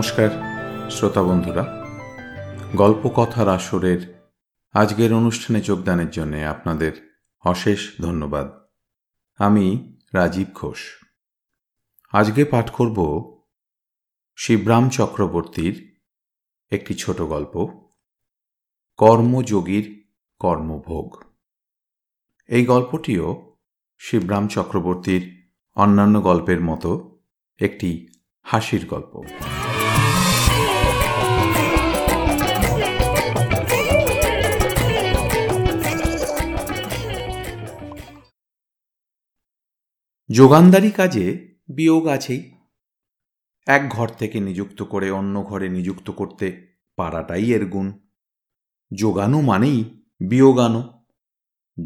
নমস্কার, শ্রোতা বন্ধুরা। গল্প কথার আসরের আজকের অনুষ্ঠানে যোগদানের জন্য আপনাদের অশেষ ধন্যবাদ। আমি রাজীব ঘোষ। আজকে পাঠ করব শিবরাম চক্রবর্তীর একটি ছোট গল্প, কর্মযোগীর কর্মভোগ। এই গল্পটিও শিবরাম চক্রবর্তীর অন্যান্য গল্পের মতো একটি হাসির গল্প। যোগানদারি কাজে বিয়োগ আছেই। এক ঘর থেকে নিযুক্ত করে অন্য ঘরে নিযুক্ত করতে পারাটাই এর গুণ। যোগানো মানেই বিয়োগানো।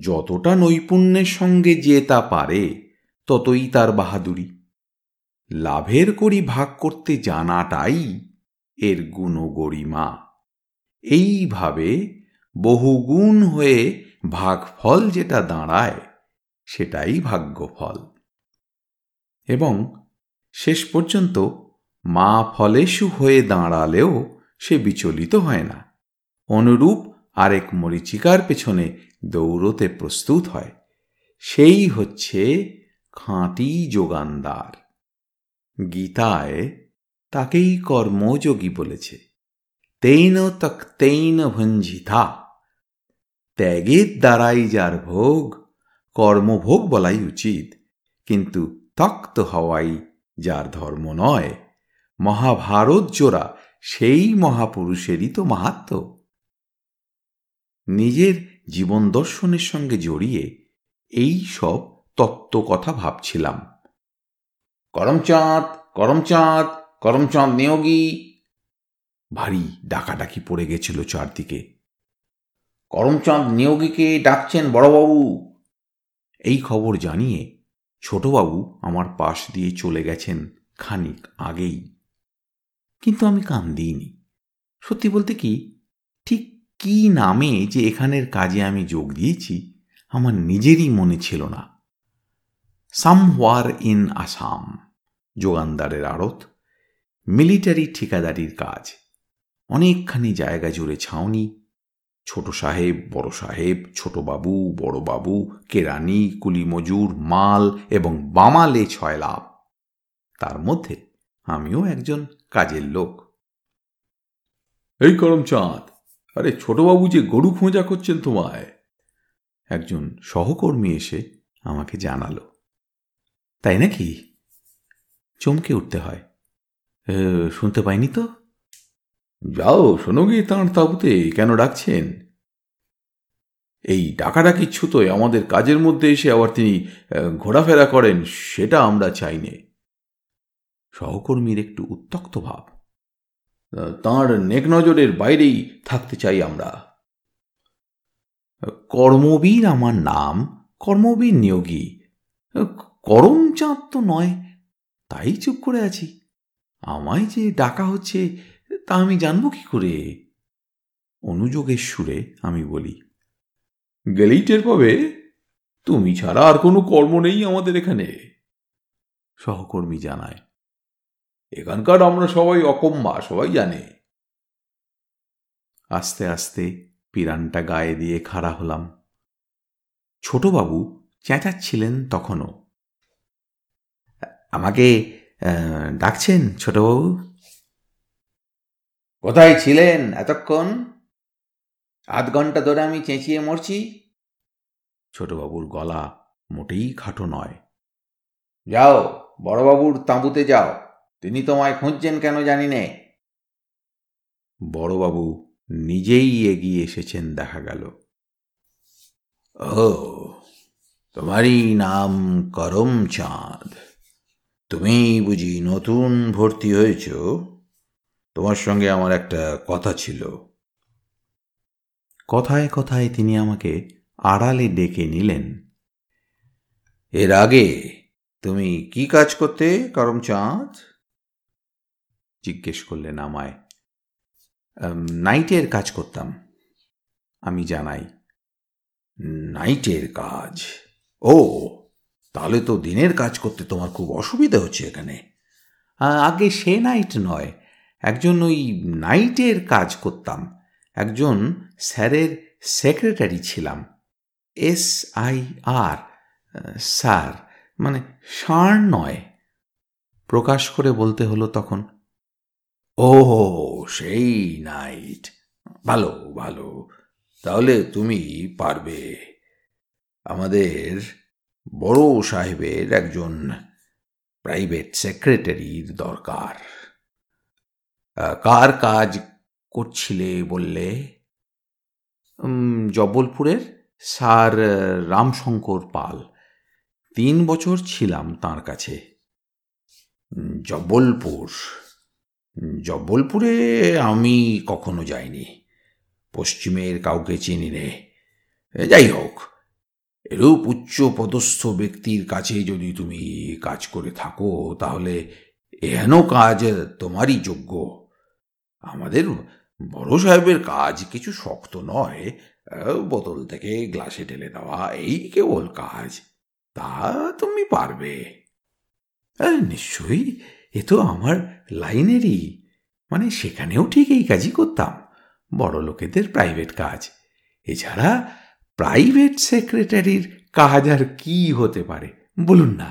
যতটা নৈপুণ্যের সঙ্গে যে তা পারে, ততই তার বাহাদুরি। লাভের করি ভাগ করতে জানাটাই এর গুণগরিমা। এইভাবে বহুগুণ হয়ে ভাগফল যেটা দাঁড়ায়, সেটাই ভাগ্যফল। এবং শেষ পর্যন্ত মা ফলেশু হয়ে দাঁড়ালেও সে বিচলিত হয় না। অনুরূপ আরেক মরিচিকার পেছনে দৌড়তে প্রস্তুত হয়। সেই হচ্ছে খাঁটি যোগানদার। গীতায় তাকেই কর্মযোগী বলেছে। তেইন তক্তেইন ভঞ্জিতা। ত্যাগের দ্বারাই যার ভোগ, কর্মভোগ বলাই উচিত। কিন্তু তক্ত হওয়াই যার ধর্ম নয়। মহাভারত জোড়া সেই মহাপুরুষেরই তো মাহাত্ম। নিজের জীবন দর্শনের সঙ্গে জড়িয়ে এই সব তত্ত্ব কথা ভাবছিলাম করমচাঁদ করমচাঁদ করমচাঁদ নিয়োগী। ভারী ডাকাডাকি পড়ে গেছিল চারদিকে। করমচাঁদ নিয়োগীকে ডাকছেন বড়বাবু। এই খবর জানিয়ে ছোটবাবু আমার পাশ দিয়ে চলে গেছেন খানিক আগেই। কিন্তু আমি কান দিইনি সত্যি বলতে কি, ঠিক কি নামে যে এখানের কাজে আমি যোগ দিয়েছি, আমার নিজেরই মনে ছিল না। সামওয়ার ইন আসাম, যোগানদারের আড়ত, মিলিটারি ঠিকাদারির কাজ, অনেকখানি জায়গা জুড়ে ছাউনি ছোট সাহেব বড় সাহেব ছোট বাবু বড় বাবু কেরানি কুলি মজুর মাল এবং বামালে ছয় লাভ। তার মধ্যে আমিও একজন কাজের লোক। এই করমচাঁদ আরে ছোটবাবু যে গরু খোঁজা করছেন তোমায়। একজন সহকর্মী এসে আমাকে জানালো। তাই নাকি? চমকে উঠতে হয়। শুনতে পাইনি তো? যাও, শোনো তাঁর তাবুতে, কেন ডাকছেন? এই ডাকাডাকি ছুতোয় আমাদের কাজের মধ্যে এসে আবার তিনি ঘোরাফেরা করেন, সেটা আমরা চাইনে সহকর্মীর একটু উত্তক্ত ভাব। তাঁর নেকনজরের বাইরেই থাকতে চাই আমরা। কর্মবীর আমার নাম, কর্মবীর নিয়োগী। করমচাঁদ তো নয়, তাই চুপ করে আছি। আমায় যে ডাকা হচ্ছে তা আমি জানব কি করে? অনুযোগের সুরে আমি বলি গেলেই টের পাবে, তুমি ছাড়া আর কোনো কর্ম নেই আমাদের এখানে। সহকর্মী জানায়, এখানকার আমরা সবাই অকম্মা, সবাই জানে। আস্তে আস্তে পিরানটা গায়ে দিয়ে খাড়া হলাম। ছোটবাবু চেঁচাচ্ছিলেন তখনও। আমাকে ডাকছেন ছোটবাবু? কোথায় ছিলেন এতক্ষণ? আধ ঘণ্টা ধরে আমি চেঁচিয়ে মরছি। ছোটবাবুর গলা মোটেই খাটো নয়। যাও, বড়বাবুর তাঁবুতে যাও। তিনি তোমায় খুঁজছেন কেন জানি নে। বড়বাবু নিজেই এগিয়ে এসেছেন, দেখা গেল। ও, তোমারই নাম করমচাঁদ। তুমি বুঝি নতুন ভর্তি হয়েছ? তোমার সঙ্গে আমার একটা কথা ছিল। কথায় কথায় তিনি আমাকে আড়ালে ডেকে নিলেন। এর আগে তুমি কি কাজ করতে করমচাঁদ? জিজ্ঞেস করলেন আমায়। নাইটের কাজ করতাম আমি জানাই। নাইটের কাজ? ও তাহলে তো দিনের কাজ করতে তোমার খুব অসুবিধা হচ্ছে এখানে। আগে সে নাইট নয় একজন ওই নাইটের কাজ করতাম। একজন স্যারের সেক্রেটারি ছিলাম। এস আই আর, স্যার মানে সার নয়। প্রকাশ করে বলতে হলো তখন ও সেই নাইট। ভালো ভালো। তাহলে তুমি পারবে। আমাদের বড় সাহেবের একজন প্রাইভেট সেক্রেটারির দরকার। কার কাজ করছিলে বললে? জব্বলপুরের স্যার রামশঙ্কর পাল। তিন বছর ছিলাম তার কাছে। জব্বলপুর জব্বলপুরে আমি কখনো যাইনি। পশ্চিমের কাউকে চিনি নে। যাই হোক, এরূপ উচ্চ পদস্থ ব্যক্তির কাছে যদি তুমি কাজ করে থাকো, তাহলে এহেন কাজ তোমারই যোগ্য। আমাদের বড় সাহেবের কাজ কিছু শক্ত নয় বোতল থেকে গ্লাসে ঢেলে দেওয়া, এই কেবল কাজ। তা তুমি পারবে। নিশ্চয়ই, এ তো আমার লাইনেরই। মানে সেখানেও ঠিক এই কাজই করতাম, বড় লোকেদের প্রাইভেট কাজ। এছাড়া প্রাইভেট সেক্রেটারির কাজ আর কি হতে পারে, বলুন না।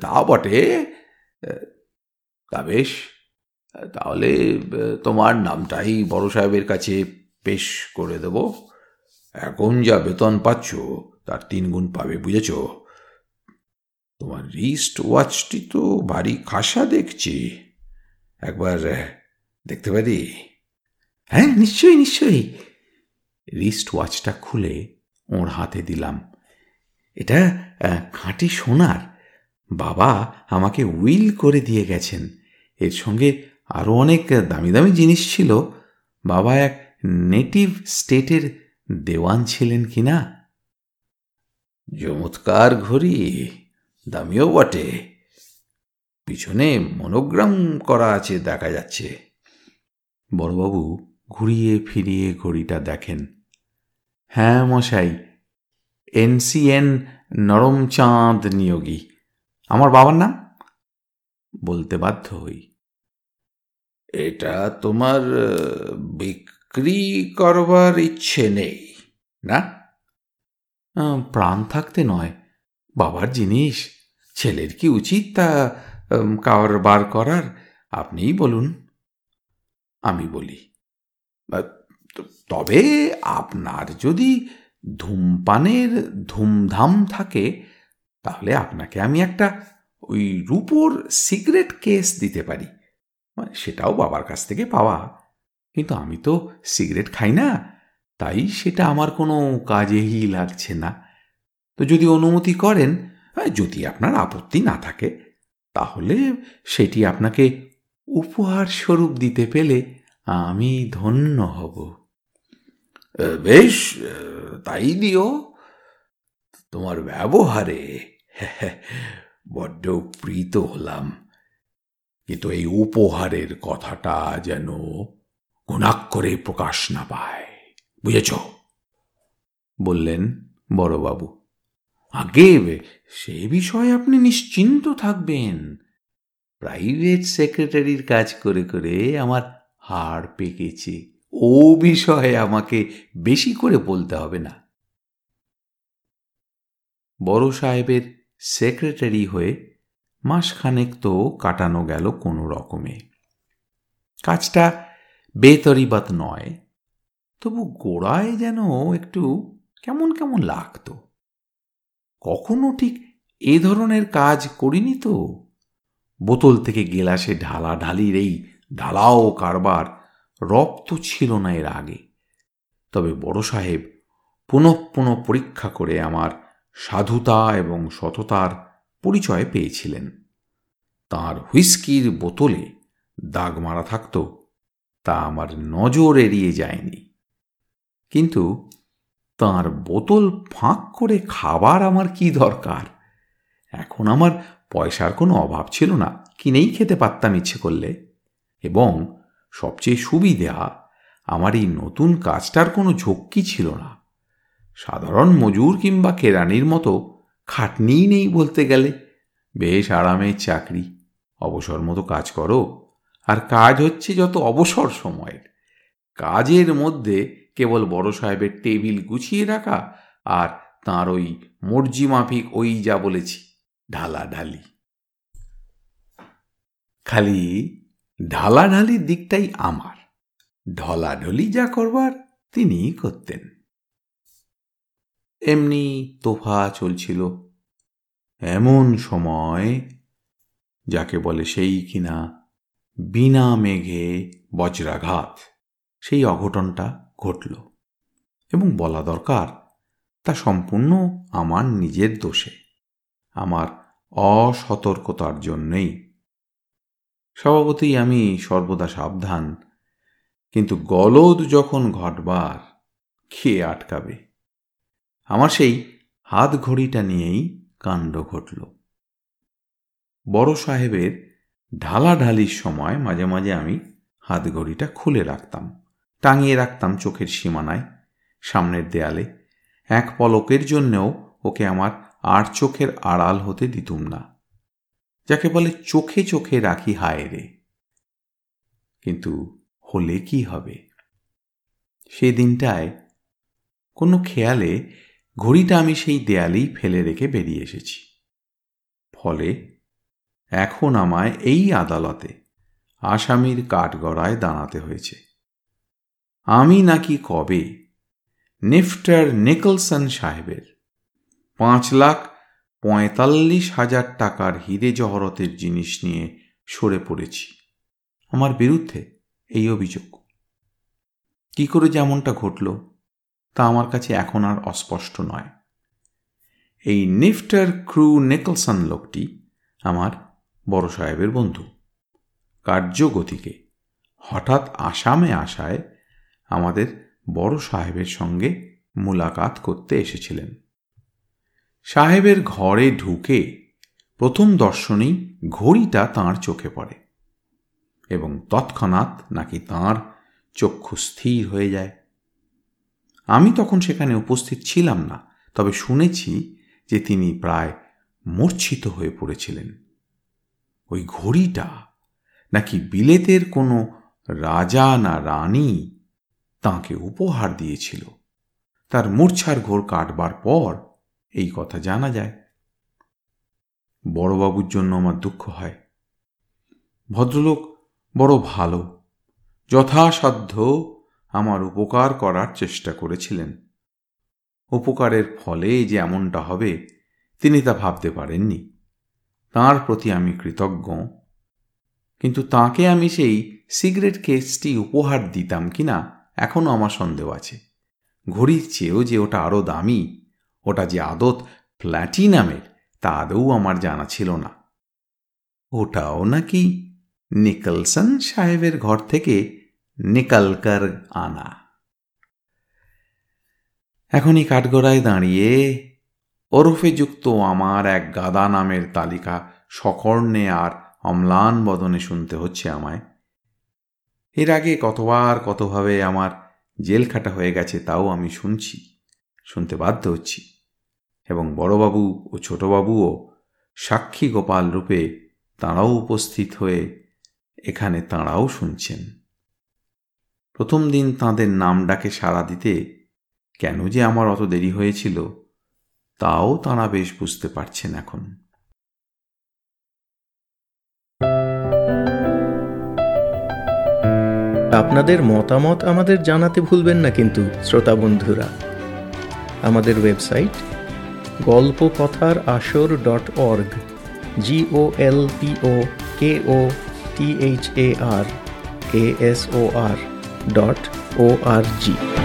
তা বটে। তা বেশ। তাহলে তোমার নামটাই বড় সাহেবের কাছে পেশ করে দেব। এখন যা বেতন পাচ্ছ, তার তিন গুণ পাবে, বুঝেছ? তোমার রিস্ট ওয়াচটি তো ভারী খাসা দেখছি। একবার দেখতে পারি? হ্যাঁ নিশ্চয়ই নিশ্চয়ই। রিস্ট ওয়াচটা খুলে ওর হাতে দিলাম। এটা খাঁটি সোনার। বাবা আমাকে উইল করে দিয়ে গেছেন। এর সঙ্গে আরও অনেক দামি দামি জিনিস ছিল। বাবা এক নেটিভ স্টেটের দেওয়ান ছিলেন কি না চমৎকার ঘড়ি, দামিও বটে। পিছনে মনোগ্রাম করা আছে দেখা যাচ্ছে। বড়বাবু ঘুরিয়ে ফিরিয়ে ঘড়িটা দেখেন। হ্যাঁ মশাই, এনসিএন নরমচাঁদ নিয়োগী। আমার বাবার নাম? বলতে বাধ্য হই। এটা তোমার বিক্রি করবার ইচ্ছে নেই, না? প্রাণ থাকতে নয়। বাবার জিনিস, ছেলের কি উচিত তা কারবার করার? আপনিই বলুন। আমি বলি তবে আপনার যদি ধূমপানের ধুমধাম থাকে, তাহলে আপনাকে আমি একটা ওই রূপোর সিগারেট কেস দিতে পারি। মানে সেটাও বাবার কাছ থেকে পাওয়া। কিন্তু আমি তো সিগারেট খাই না, তাই সেটা আমার কোনো কাজেই লাগছে না। তো যদি অনুমতি করেন যদি আপনার আপত্তি না থাকে, তাহলে সেটি আপনাকে উপহার স্বরূপ দিতে পেলে আমি ধন্য হব। বেশ তাই দিও। তোমার ব্যবহারে বড্ড প্রীত হলাম। কিন্তু এই উপহারের কথাটা যেন গুণাক্ষরে প্রকাশ না পায়। বুঝেছ? বললেন বড়বাবু। আগে সে বিষয়ে আপনি নিশ্চিন্ত থাকবেন। প্রাইভেট সেক্রেটারির কাজ করে করে আমার হাড় পেকেছে। ও বিষয়ে আমাকে বেশি করে বলতে হবে না। বড় সাহেবের সেক্রেটারি হয়ে মাসখানেক তো কাটানো গেল কোনো রকমে। কাজটা বেতরিবাত নয়, তবু গোড়ায় যেন একটু কেমন কেমন লাগতো। কখনো ঠিক এ ধরনের কাজ করিনি তো? বোতল থেকে গেলাসে ঢালা ঢালির এই ঢালাও কারবার রপ্ত ছিল না এর আগে। তবে বড় সাহেব পুনঃ পুনঃ পরীক্ষা করে আমার সাধুতা এবং সততার পরিচয় পেয়েছিলেন। তার হুইস্কির বোতলে দাগ মারা থাকত, তা আমার নজর এড়িয়ে যায়নি। কিন্তু তার বোতল ফাঁক করে খাবার আমার কি দরকার? এখন আমার পয়সার কোনো অভাব ছিল না, কিনেই খেতে পারতাম ইচ্ছে করলে। এবং সবচেয়ে সুবিধা, আমার এই নতুন কাজটার কোনো ঝক্কি ছিল না। সাধারণ মজুর কিংবা কেরানির মতো খাটনিই নেই বলতে গেলে। বেশ আরামের চাকরি। অবসর মতো কাজ করো। আর কাজ হচ্ছে যত অবসর সময়ের। কাজের মধ্যে কেবল বড় সাহেবের টেবিল গুছিয়ে রাখা আর তাঁর ওই মর্জি মাফিক ওই যা বলেছি, ঢালাঢালি। খালি ঢালাঢালির দিকটাই আমার। ঢলাঢলি যা করবার তিনিই করতেন। এমনি তোফা চলছিল। এমন সময়, যাকে বলে সেই কিনা, বিনা মেঘে বজ্রাঘাত, সেই অঘটনটা ঘটল। এবং বলা দরকার, তা সম্পূর্ণ আমার নিজের দোষে, আমার অসতর্কতার জন্যেই। স্বভাবতই আমি সর্বদা সাবধান, কিন্তু গলদ যখন ঘটবার খেয়ে আটকাবে? আমার সেই হাত ঘড়িটা নিয়েই কাণ্ড ঘটল। বড় সাহেবের ঢালাঢালির সময় মাঝে মাঝে আমি হাত ঘড়িটা খুলে রাখতাম, টাঙিয়ে রাখতাম চোখের সীমানায়, সামনের দেয়ালে। এক পলকের জন্যেও ওকে আমার আর চোখের আড়াল হতে দিতুম না। যাকে বলে চোখে চোখে রাখি হায় রে। কিন্তু হলে কি হবে? সেই দিনটায় কোনো খেয়ালে ঘড়িটা আমি সেই দেয়ালেই ফেলে রেখে বেরিয়ে এসেছি। ফলে এখন আমায় এই আদালতে আসামির কাঠগড়ায় দাঁড়াতে হয়েছে। আমি নাকি কবে নেফটার নিকলসন সাহেবের পাঁচ লাখ পঁয়তাল্লিশ হাজার টাকার হিরে জহরতের জিনিস নিয়ে সরে পড়েছি। আমার বিরুদ্ধে এই অভিযোগ। কি করে যেমনটা ঘটল? তা আমার কাছে এখন আর অস্পষ্ট নয়। এই নিফটার ক্রু নেকলসন লোকটি আমার বড় সাহেবের বন্ধু। কার্যগতিকে হঠাৎ আসামে আসায় আমাদের বড় সাহেবের সঙ্গে মুলাকাত করতে এসেছিলেন। সাহেবের ঘরে ঢুকে প্রথম দর্শনেই ঘড়িটা তাঁর চোখে পড়ে এবং তৎক্ষণাৎ নাকি তাঁর চক্ষু স্থির হয়ে যায়। আমি তখন সেখানে উপস্থিত ছিলাম না, তবে শুনেছি যে তিনি প্রায় মূর্ছিত হয়ে পড়েছিলেন। ওই ঘড়িটা নাকি বিলেতের কোনো রাজা না রানী তাঁকে উপহার দিয়েছিল। তার মূর্ছার ঘোর কাটবার পর এই কথা জানা যায়। বড়বাবুর জন্য আমার দুঃখ হয়। ভদ্রলোক বড় ভালো, যথাসাধ্য আমার উপকার করার চেষ্টা করেছিলেন। উপকারের ফলে যে এমনটা হবে, তিনি তা ভাবতে পারেননি। তাঁর প্রতি আমি কৃতজ্ঞ। কিন্তু তাকে আমি সেই সিগারেট কেসটি উপহার দিতাম কিনা, এখনও আমার সন্দেহ আছে। ঘড়ির চেয়েও যে ওটা আরও দামি, ওটা যে আদত প্ল্যাটিনামের, তা আদৌ আমার জানা ছিল না। ওটাও নাকি নিকলসন সাহেবের ঘর থেকে নিকালকার আনা। এখনই কাঠগড়ায় দাঁড়িয়ে ওরফে যুক্ত আমার এক গাদা নামের তালিকা সকর্ণে আর অম্লান বদনে শুনতে হচ্ছে আমায়। এর আগে কতবার কতভাবে আমার জেল খাটা হয়ে গেছে তাও আমি শুনছি, শুনতে বাধ্য হচ্ছি। এবং বড়বাবু ও ছোটবাবুও সাক্ষী গোপাল রূপে তাঁরাও উপস্থিত হয়ে এখানে তাঁরাও শুনছেন। প্রথম দিন তাঁদের নাম ডাকে সাড়া দিতে কেন যে আমার অত দেরি হয়েছিল, তাও তাঁরা বেশ বুঝতে পারছেন এখন। আপনাদের মতামত আমাদের জানাতে ভুলবেন না কিন্তু, শ্রোতা বন্ধুরা। আমাদের ওয়েবসাইট গল্প কথার আসর dot org G O L P O K O T H A R A S O R dot O R G